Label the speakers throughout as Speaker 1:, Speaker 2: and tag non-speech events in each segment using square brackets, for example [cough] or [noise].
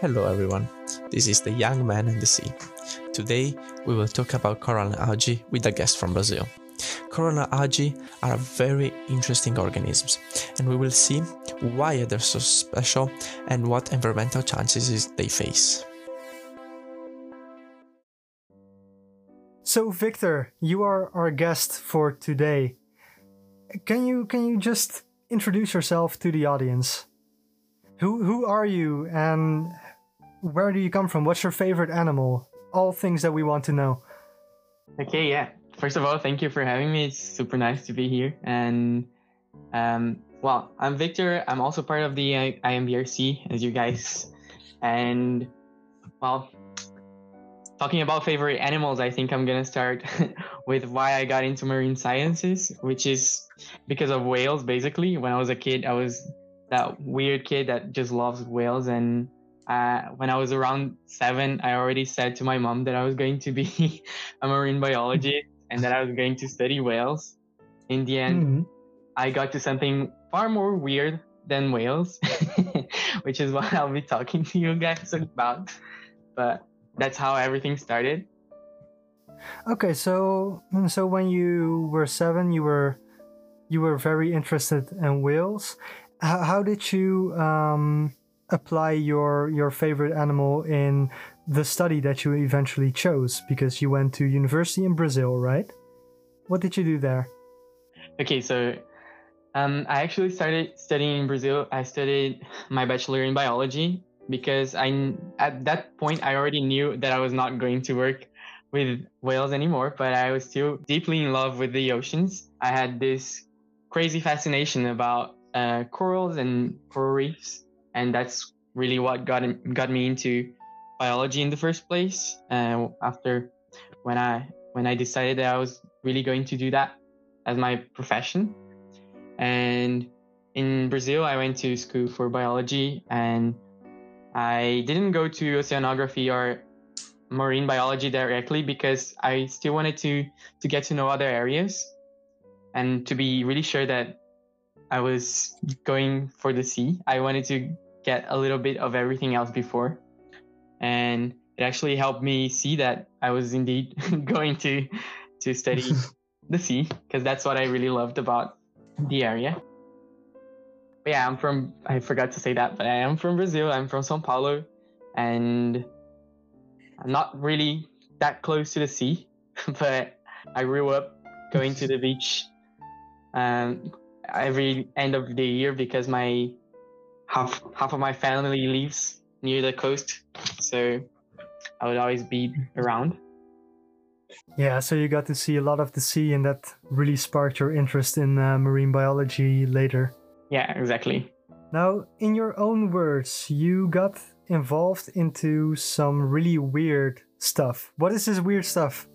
Speaker 1: Hello everyone, this is the Young Man in the Sea. Today we will talk about coral algae with a guest from Brazil. Coral algae are very interesting organisms, and we will see why they're so special and what environmental challenges they face.
Speaker 2: So Victor, you are our guest for today. Can you can you just introduce yourself to the audience? Who who are you and where do you come from? What's your favorite animal? All things that we want to know.
Speaker 3: Okay, yeah. First of all, thank you for having me. It's super nice to be here. And um, well, I'm Victor. I'm also part of the I- IMBRSea, as you guys. And well, talking about favorite animals, I think I'm gonna start [laughs] with why I got into marine sciences, which is because of whales. Basically, when I was a kid, I was that weird kid that just loves whales, and uh, when I was around seven, I already said to my mom that I was going to be [laughs] a marine biologist and that I was going to study whales. In the end, mm-hmm. I got to something far more weird than whales, [laughs] which is what I'll be talking to you guys about. But that's how everything started.
Speaker 2: Okay, so so when you were seven, you were you were very interested in whales. How, how did you um, apply your your favorite animal in the study that you eventually chose because you went to university in Brazil, right? What did you do there?
Speaker 3: Okay, so um, I actually started studying in Brazil. I studied my bachelor in biology because I at that point I already knew that I was not going to work with whales anymore, but I was still deeply in love with the oceans. I had this crazy fascination about uh, corals and coral reefs, and that's really what got got me into biology in the first place. Uh, after when I when I decided that I was really going to do that as my profession, and in Brazil I went to school for biology, and I didn't go to oceanography or marine biology directly because I still wanted to to get to know other areas and to be really sure that I was going for the sea. I wanted to get a little bit of everything else before. And it actually helped me see that I was indeed [laughs] going to to study [laughs] the sea because that's what I really loved about the area. Yeah, I'm from I forgot to say that, but I am from Brazil. I'm from São Paulo and I'm not really that close to the sea, [laughs] but I grew up going to the beach um, every end of the year because my half half of my family lives near the coast, so I would always be around.
Speaker 2: Yeah, so you got to see a lot of the sea, and that really sparked your interest in uh, marine biology later.
Speaker 3: Yeah, exactly.
Speaker 2: Now, in your own words, you got involved into some really weird stuff. What is this weird stuff?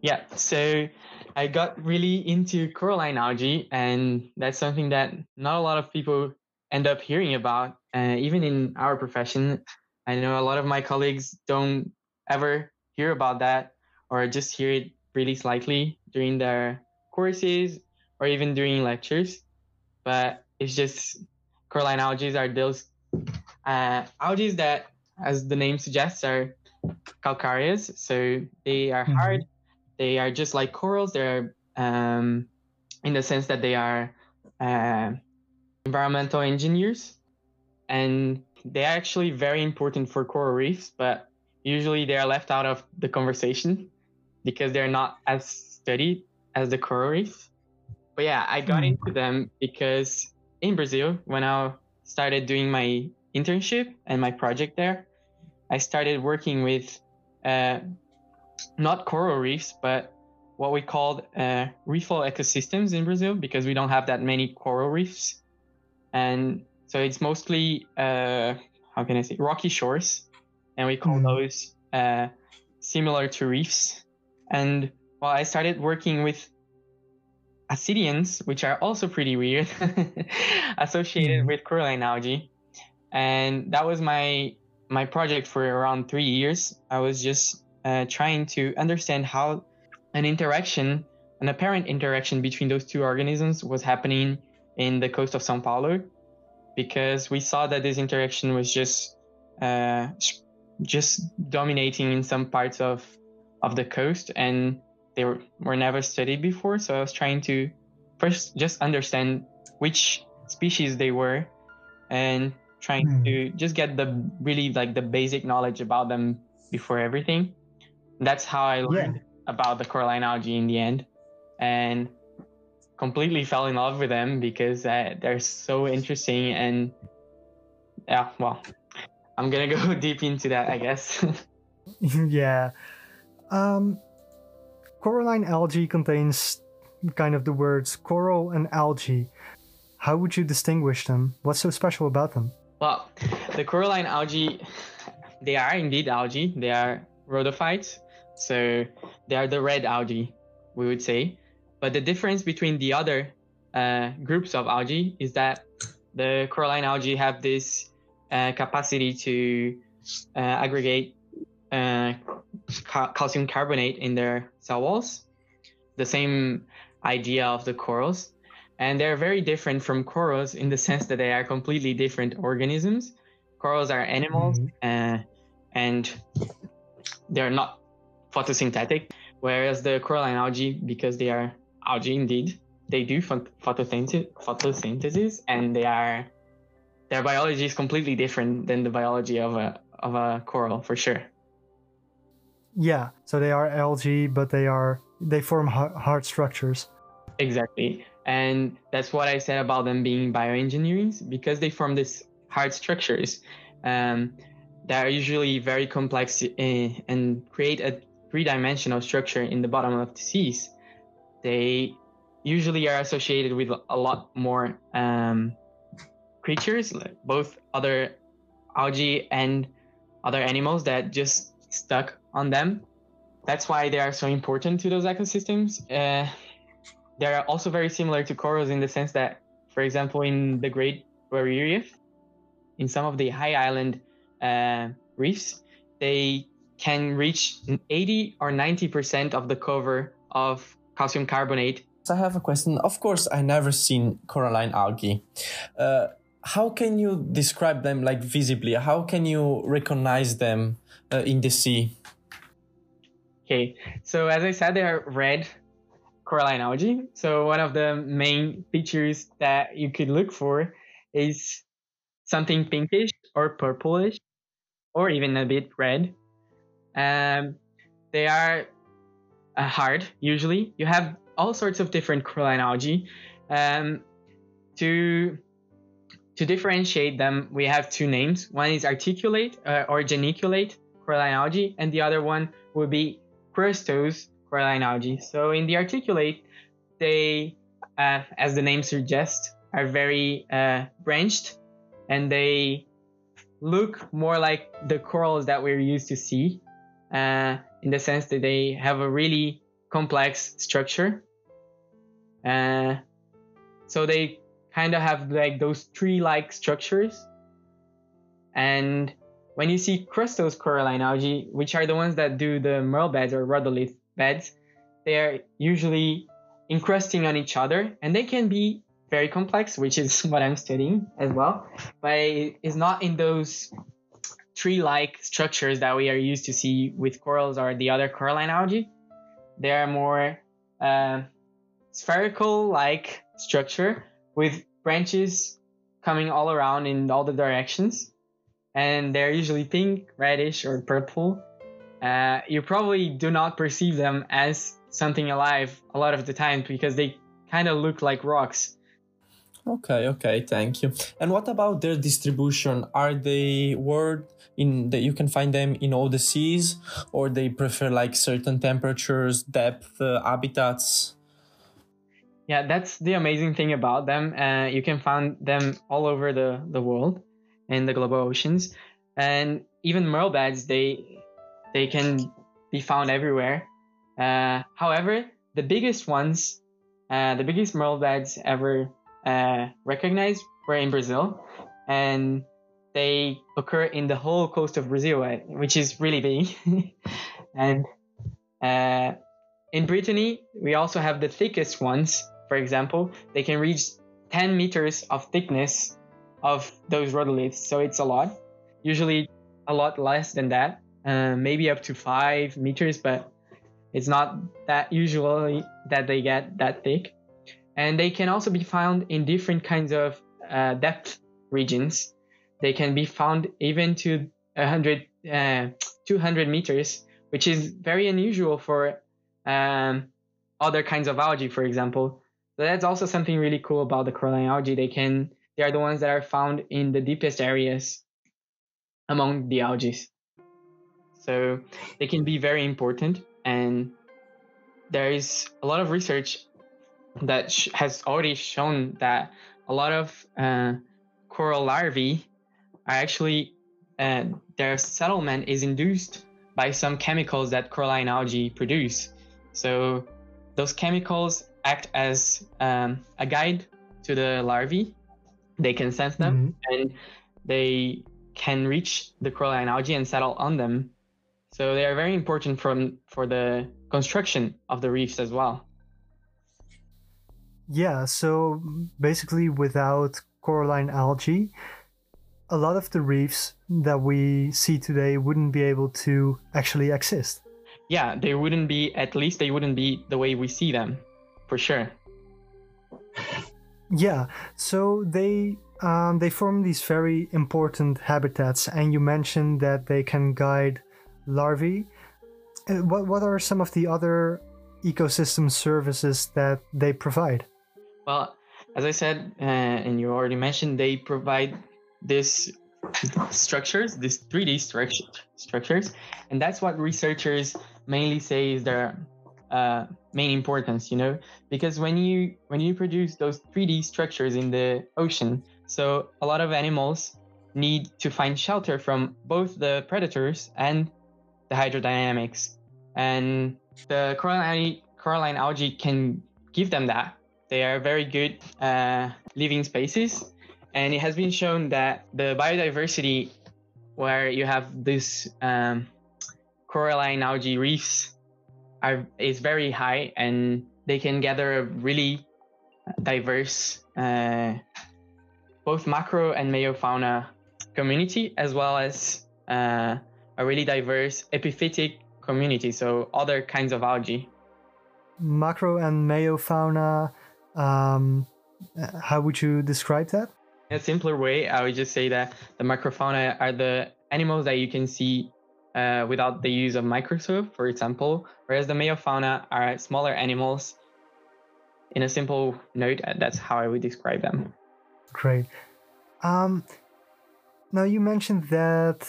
Speaker 3: Yeah, so I got really into coralline algae, and that's something that not a lot of people end up hearing about. Uh, even in our profession, I know a lot of my colleagues don't ever hear about that or just hear it really slightly during their courses or even during lectures. But it's just coralline algae are those uh, algae that, as the name suggests, are calcareous. So they are mm-hmm. hard. They are just like corals. They're um, in the sense that they are uh, environmental engineers, and they're actually very important for coral reefs, but usually they are left out of the conversation because they're not as studied as the coral reef. But yeah, I got mm. into them because in Brazil, when I started doing my internship and my project there, I started working with uh, not coral reefs, but what we called uh, reefal ecosystems in Brazil because we don't have that many coral reefs and so it's mostly uh, how can I say rocky shores, and we call mm. those uh, similar to reefs. And well, I started working with ascidians, which are also pretty weird, [laughs] associated mm. with coralline algae, and that was my my project for around three years. I was just uh, trying to understand how an interaction, an apparent interaction between those two organisms was happening in the coast of Sao Paulo because we saw that this interaction was just uh, just dominating in some parts of of the coast and they were, were never studied before so i was trying to first just understand which species they were and trying
Speaker 2: Hmm.
Speaker 3: to just get the really like the basic knowledge about them before everything that's how i learned about the coralline algae in the end and completely fell in love with them because uh, they're so interesting and yeah well i'm gonna [laughs] go deep into that i guess [laughs] [laughs]
Speaker 2: yeah. Um, coralline algae contains kind of the words coral and algae. How would you distinguish them? What's so special about them?
Speaker 3: well the coralline algae they are indeed algae they are rhodophytes so they are the red algae we would say but the difference between the other uh, groups of algae is that the coralline algae have this uh, capacity to uh, aggregate uh, ca- calcium carbonate in their cell walls the same idea of the corals. And they're very different from corals in the [laughs] sense that they are completely different organisms. Corals are animals uh, and they're not photosynthetic whereas the coralline algae because they are algae indeed they do phot- photosynthesis, photosynthesis and they are their biology is completely different than the biology of a of a coral for sure
Speaker 2: Yeah, so they are algae, but they are they form hard structures.
Speaker 3: Exactly. And that's what I said about them being bioengineering because they form these hard structures um, that are usually very complex uh, and create a three dimensional structure in the bottom of the seas. They usually are associated with a lot more um, creatures, both other algae and other animals that just stuck on them. That's why they are so important to those ecosystems. Uh, they're also very similar to corals in the sense that, for example, in the Great Barrier Reef, in some of the high island uh, reefs, they can reach 80 or 90% of the cover of calcium carbonate.
Speaker 1: I have a question. Of course, I never seen coralline algae. Uh, how can you describe them like visibly? How can you recognize them uh, in the sea?
Speaker 3: Okay, so as I said, they are red coralline algae. So one of the main features that you could look for is something pinkish or purplish, or even a bit red. Um, they are uh, hard usually. You have all sorts of different coralline algae. Um, to to differentiate them, we have two names. One is articulate uh, or geniculate coralline algae, and the other one would be crustose coralline algae. So in the articulate, they, uh, as the name suggests, are very uh, branched, and they look more like the corals that we're used to see, uh, in the sense that they have a really complex structure. Uh, so they kind of have like those tree-like structures, and when you see crustose coralline algae, which are the ones that do the maerl beds or rhodolith beds, they are usually encrusting on each other, and they can be very complex, which is [laughs] what I'm studying as well. But it's not in those tree-like structures that we are used to see with corals or the other coralline algae. They are more uh, spherical-like structure with branches coming all around in all the directions, and they're usually pink, reddish, or purple. Uh, you probably do not perceive them as something alive a lot of the time because they kind of look like rocks.
Speaker 1: Okay, okay, thank you. And what about their distribution? Are they word in that you can find them in all the seas, or they prefer like certain temperatures, depth, uh, habitats?
Speaker 3: Yeah, that's the amazing thing about them. Uh, you can find them all over the, the world in the global oceans, and even maerl beds they they can be found everywhere. Uh, however, the biggest ones, uh, the biggest maerl beds ever uh, recognized were in Brazil, and they occur in the whole coast of Brazil, uh, which is really big. [laughs] and uh, in Brittany, we also have the thickest ones. For example, they can reach 10 meters of thickness of those rhodoliths. So it's a lot. Usually a lot less than that, uh, maybe up to five meters, but it's not that usually that they get that thick. And they can also be found in different kinds of uh, depth regions. They can be found even to 100, uh, 200 meters, which is very unusual for um, other kinds of algae, for example. That's also something really cool about the coralline algae. They can they are the ones that are found in the deepest areas among the algae. So they can be very important, and there is a lot of research that sh- has already shown that a lot of uh, coral larvae are actually uh, their settlement is induced by some chemicals that coralline algae produce. So those chemicals act as um, a guide to the larvae. They can sense them mm-hmm. and they can reach the coralline algae and settle on them. So they are very important from for the construction of the reefs as well.
Speaker 2: Yeah, so basically without coralline algae, a lot of the reefs that we see today wouldn't be able to actually exist.
Speaker 3: Yeah, they wouldn't be at least they wouldn't be the way we see them. For sure.
Speaker 2: Yeah, so they um, they form these very important habitats, and you mentioned that they can guide larvae. Uh, what what are some of the other ecosystem services that they provide?
Speaker 3: Well, as I said, uh, and you already mentioned, they provide these structures, these 3D structure, structures, and that's what researchers mainly say is their uh, main importance. You know, because when you when you produce those 3D structures in the ocean, so a lot of animals need to find shelter from both the predators and the hydrodynamics. And the coralline, coralline algae can give them that. They are very good uh, living spaces. And it has been shown that the biodiversity where you have this um, coralline algae reefs are, is very high and they can gather a really diverse uh, both macro and meiofauna community, as well as uh, a really diverse epiphytic community, so other kinds of algae.
Speaker 2: Macro and meiofauna, um, how would you describe that?
Speaker 3: In a simpler way, I would just say that the macrofauna are the animals that you can see uh, without the use of microscope, for example, whereas the meiofauna are smaller animals. In a simple note, that's how I would describe them.
Speaker 2: Great. Um, now you mentioned that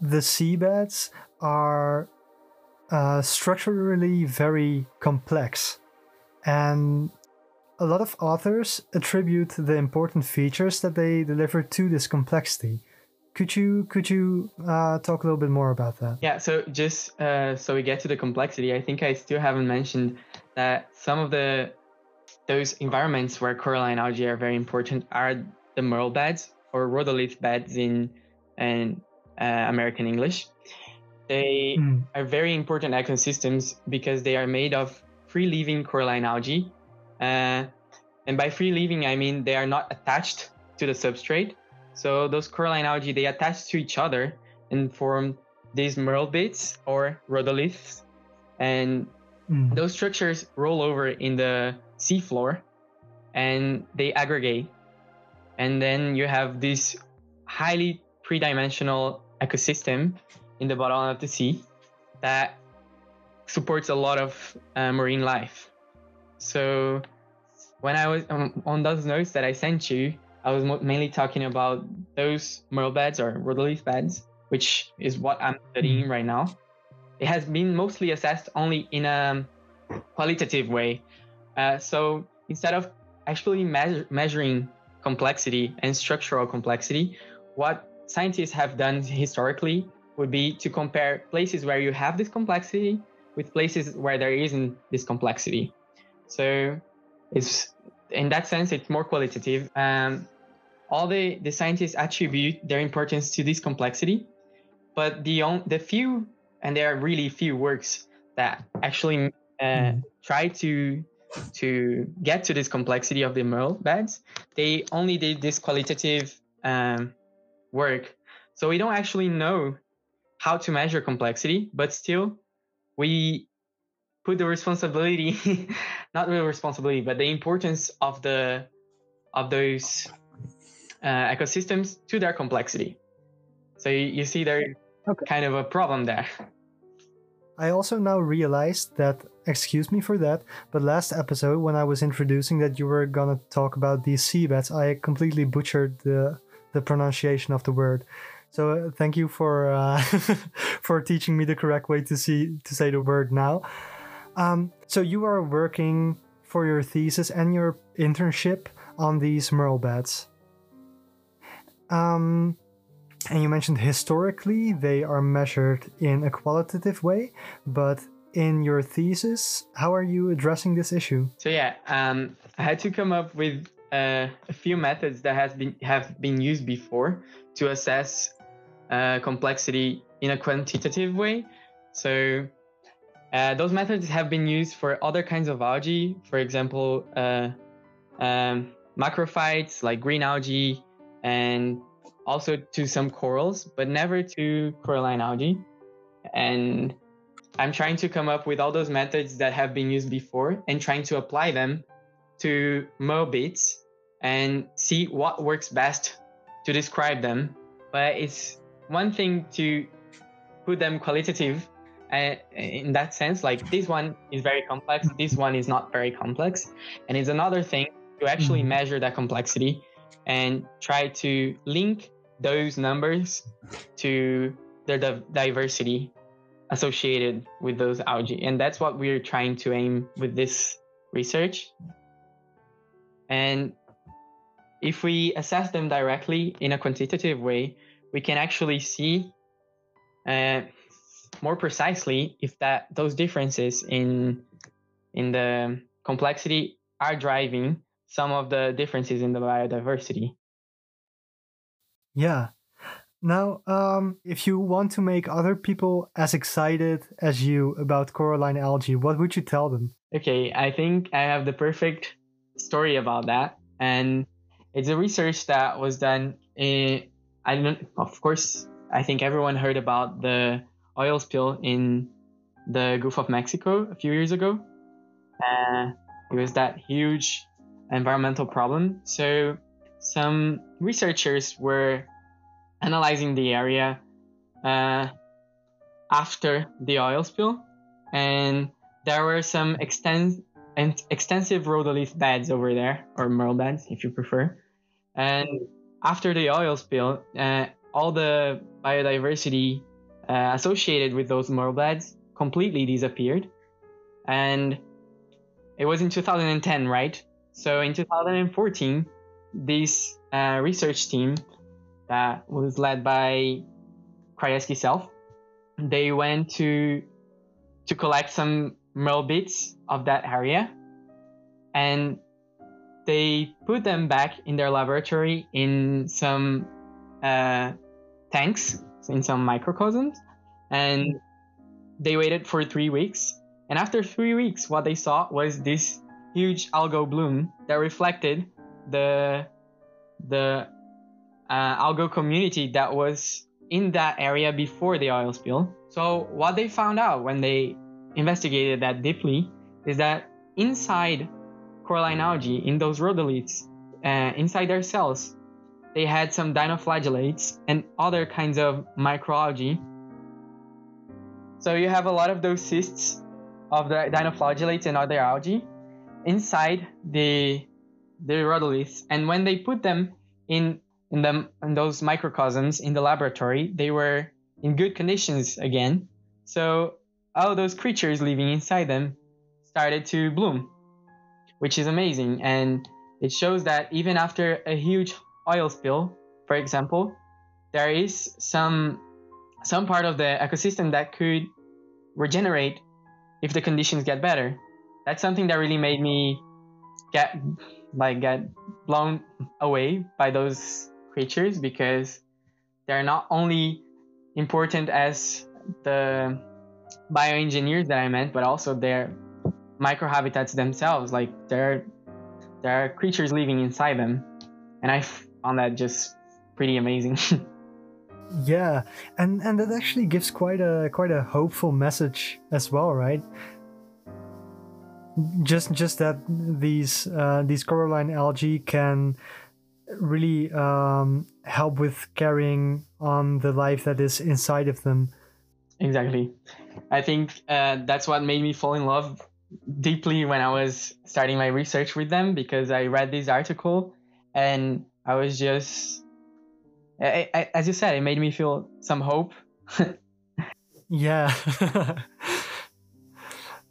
Speaker 2: the seabeds are uh, structurally very complex, and a lot of authors attribute the important features that they deliver to this complexity. Could you could you uh, talk a little bit more about that?
Speaker 3: Yeah. So just uh, so we get to the complexity, I think I still haven't mentioned that some of the those environments where coralline algae are very important are the maerl beds or rhodolith beds in in uh, American English. They mm. are very important ecosystems because they are made of free living coralline algae. Uh, and by free living, I mean they are not attached to the substrate. So those coralline algae, they attach to each other and form these maerl beds or rhodoliths. And mm. those structures roll over in the seafloor and they aggregate. And then you have this highly three dimensional ecosystem in the bottom of the sea that supports a lot of uh, marine life. So when I was um, on those notes that I sent you, I was mainly talking about those maerl beds or rhodolith beds, which is what I'm studying right now. It has been mostly assessed only in a qualitative way, uh, so instead of actually measure, measuring complexity and structural complexity, what scientists have done historically would be to compare places where you have this complexity with places where there isn't this complexity. So it's in that sense it's more qualitative. Um, all the, the scientists attribute their importance to this complexity, but the on, the few and there are really few works that actually uh, mm. try to to get to this complexity of the maerl beds, they only did this qualitative um, work. So we don't actually know how to measure complexity, but still we put the responsibility, [laughs] not the responsibility, but the importance of the of those uh, ecosystems to their complexity. So you, you see there okay. kind of a problem there.
Speaker 2: I also now realized that, excuse me for that, but last episode when I was introducing that you were gonna talk about these seabeds, I completely butchered the the pronunciation of the word. So uh, thank you for uh, [laughs] for teaching me the correct way to see to say the word now. Um, so you are working for your thesis and your internship on these maerl beds. Um, and you mentioned historically they are measured in a qualitative way, but in your thesis, how are you addressing this issue?
Speaker 3: So yeah, um, I had to come up with uh, a few methods that has been have been used before to assess uh, complexity in a quantitative way. So uh, those methods have been used for other kinds of algae, for example, uh, um, macrophytes like green algae, and also to some corals, but never to coralline algae. And I'm trying to come up with all those methods that have been used before and trying to apply them to maerl beds and see what works best to describe them. But it's one thing to put them qualitative uh, in that sense like this one is very complex this one is not very complex and it's another thing to actually mm-hmm. measure that complexity and try to link those numbers to the diversity associated with those algae. And that's what we're trying to aim with this research. And if we assess them directly in a quantitative way we can actually see uh, more precisely if that those differences in in the complexity are driving some of the differences in the biodiversity.
Speaker 2: Yeah. Now, um, if you want to make other people as excited as you about coralline algae, what would you tell them?
Speaker 3: Okay, I think I have the perfect story about that, and it's a research that was done in I don't. Of course, I think everyone heard about the oil spill in the Gulf of Mexico a few years ago. Uh, it was that huge environmental problem. So some researchers were analyzing the area uh, after the oil spill, and there were some extens- extensive rhodolith beds over there, or maerl beds if you prefer, and after the oil spill, uh, all the biodiversity uh, associated with those maerl beds completely disappeared. And it was in 2010, right? So in 2014, this uh, research team that was led by Krayesky-Self, they went to to collect some maerl bits of that area, and they put them back in their laboratory in some uh, tanks, in some microcosms, and they waited for three weeks. And after three weeks, what they saw was this huge algal bloom that reflected the the uh, algal community that was in that area before the oil spill. So what they found out when they investigated that deeply is that inside coralline algae in those rhodoliths uh, inside their cells. They had some dinoflagellates and other kinds of microalgae. So you have a lot of those cysts of the dinoflagellates and other algae inside the the rhodoliths. And when they put them in in them in those microcosms in the laboratory, they were in good conditions again. So all those creatures living inside them started to bloom which is amazing. And it shows that even after a huge oil spill, for example, there is some some part of the ecosystem that could regenerate if the conditions get better. That's something that really made me get like get blown away by those creatures because they're not only important as the bioengineers that I meant, but also they're microhabitats themselves. Like there, there are creatures living inside them, and I found that just pretty amazing. [laughs]
Speaker 2: yeah, and and that actually gives quite a quite a hopeful message as well, right? Just just that these uh, these coralline algae can really um, help with carrying on the life that is inside of them.
Speaker 3: Exactly. I think uh, that's what made me fall in love deeply when I was starting my research with them because I read this article and I was just, I, I, as you said, it made me feel some hope. [laughs]
Speaker 2: yeah. [laughs]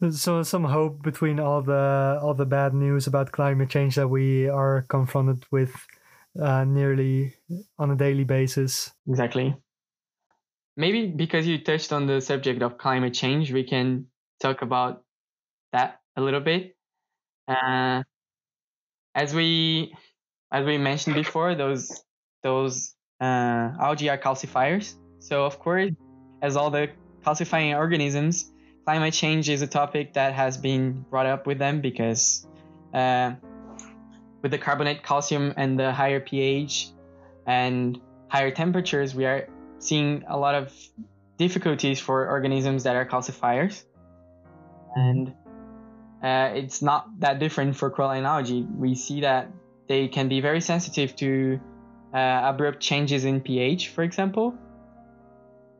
Speaker 2: so some hope between all the all the bad news about climate change that we are confronted with uh, nearly on a daily basis.
Speaker 3: Exactly. Maybe because you touched on the subject of climate change, we can talk about that a little bit. Uh, as we as we mentioned before, those those uh, algae are calcifiers. So of course, as all the calcifying organisms, climate change is a topic that has been brought up with them because uh, with the carbonate calcium and the higher pH and higher temperatures, we are seeing a lot of difficulties for organisms that are calcifiers. And uh, it's not that different for coralline algae. We see that they can be very sensitive to uh, abrupt changes in pH, for example.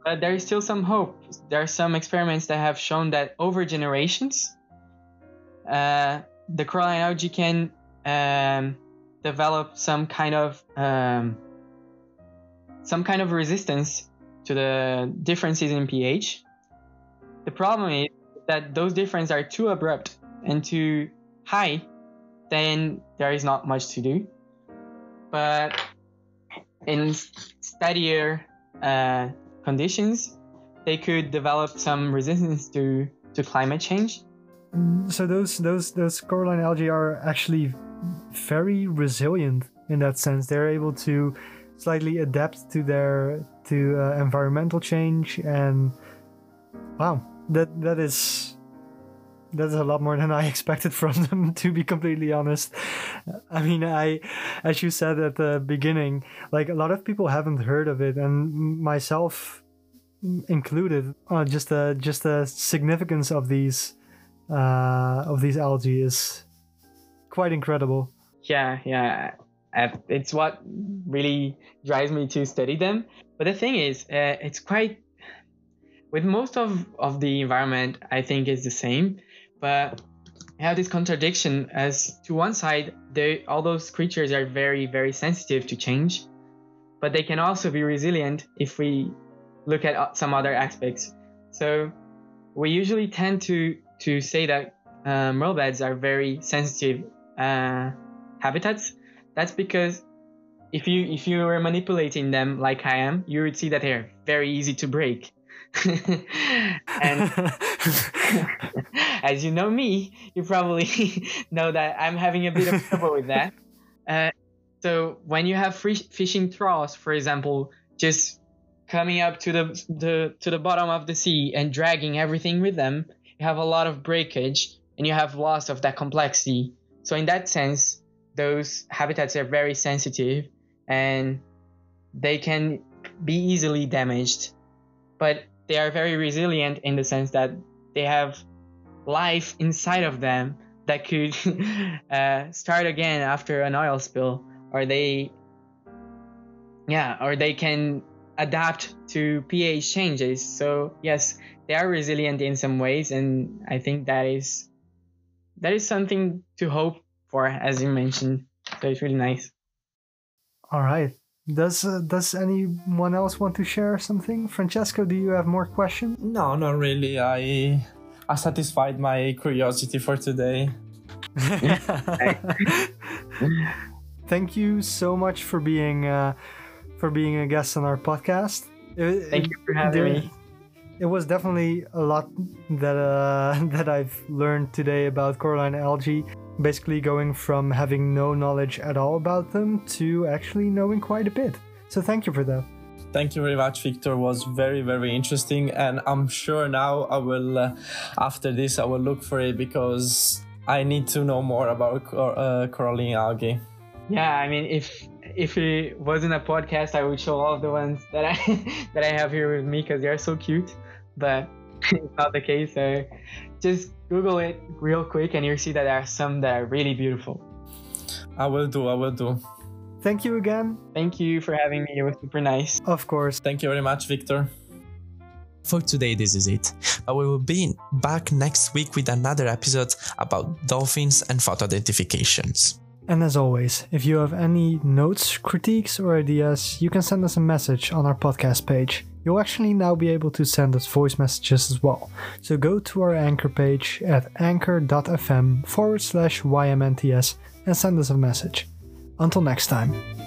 Speaker 3: But there is still some hope. There are some experiments that have shown that over generations, uh, the coralline algae can um, develop some kind of um, some kind of resistance to the differences in pH. The problem is that those differences are too abrupt and too high, then there is not much to do. But in steadier uh, conditions, they could develop some resistance to, to climate change.
Speaker 2: So those those those coralline algae are actually very resilient in that sense. They're able to slightly adapt to their to uh, environmental change, and wow, that that is that's a lot more than I [laughs] expected from them, to be completely honest. I mean, I, as you said at the beginning, like a lot of people haven't heard of it, and myself included. Uh, just the just the significance of these uh, of these algae is quite incredible.
Speaker 3: Yeah, yeah. It's what really drives me to study them. But the thing is, uh, it's quite with most of, of the environment, I think is the same. But I have this contradiction as to one side, they, all those creatures are very, very sensitive to change, but they can also be resilient if we look at uh, some other aspects. So we usually tend to to say that uh, beds are very sensitive uh, habitats, that's because if you if you were manipulating them like I am, you would see that they're very easy to break. [laughs] and [laughs] as you know me, you probably [laughs] know that I'm having a bit of trouble with that. Uh, so when you have free fishing trawls, for example, just coming up to the, the to the bottom of the sea and dragging everything with them, you have a lot of breakage and you have loss of that complexity. So in that sense, those habitats are very sensitive and they can be easily damaged. But they are very resilient in the sense that they have life inside of them that could [laughs] uh, start again after an oil spill, or they, yeah, or they can adapt to pH changes. So yes, they are resilient in some ways, and I think that is that is something to hope for, as you mentioned. So it's really nice.
Speaker 2: All right. Does uh, does anyone else want to share something? Francesco, do you have more questions?
Speaker 1: No, not really. I I satisfied my curiosity for today. [laughs]
Speaker 2: Thank you so much for being uh, for being a guest on our podcast.
Speaker 3: It, Thank you for having there, me.
Speaker 2: It was definitely a lot that uh, [laughs] that I've learned today about coralline algae basically going from having no knowledge at all about them to actually knowing quite a bit. So thank you for that.
Speaker 1: Thank you very much, Victor. It was very, very interesting. And I'm sure now I will, uh, after this, I will look for it because I need to know more about uh, coralline algae.
Speaker 3: Yeah, I mean, if if it wasn't a podcast, I would show all of the ones that I [laughs] that I have here with me because they're so cute. But [laughs] it's not the case. So just Google it real quick, and you'll see that there are some that are really beautiful.
Speaker 1: I will do. I will do.
Speaker 2: Thank you again.
Speaker 3: Thank you for having me. It was super nice.
Speaker 2: Of course.
Speaker 1: Thank you very much, Victor.
Speaker 4: For today, this is it. But we will be back next week with another episode about dolphins and photo identifications.
Speaker 2: And as always, if you have any notes, critiques, or ideas, you can send us a message on our podcast page. You'll actually now be able to send us voice messages as well. So go to our anchor page at anchor.fm forward slash YMNTS and send us a message. Until next time.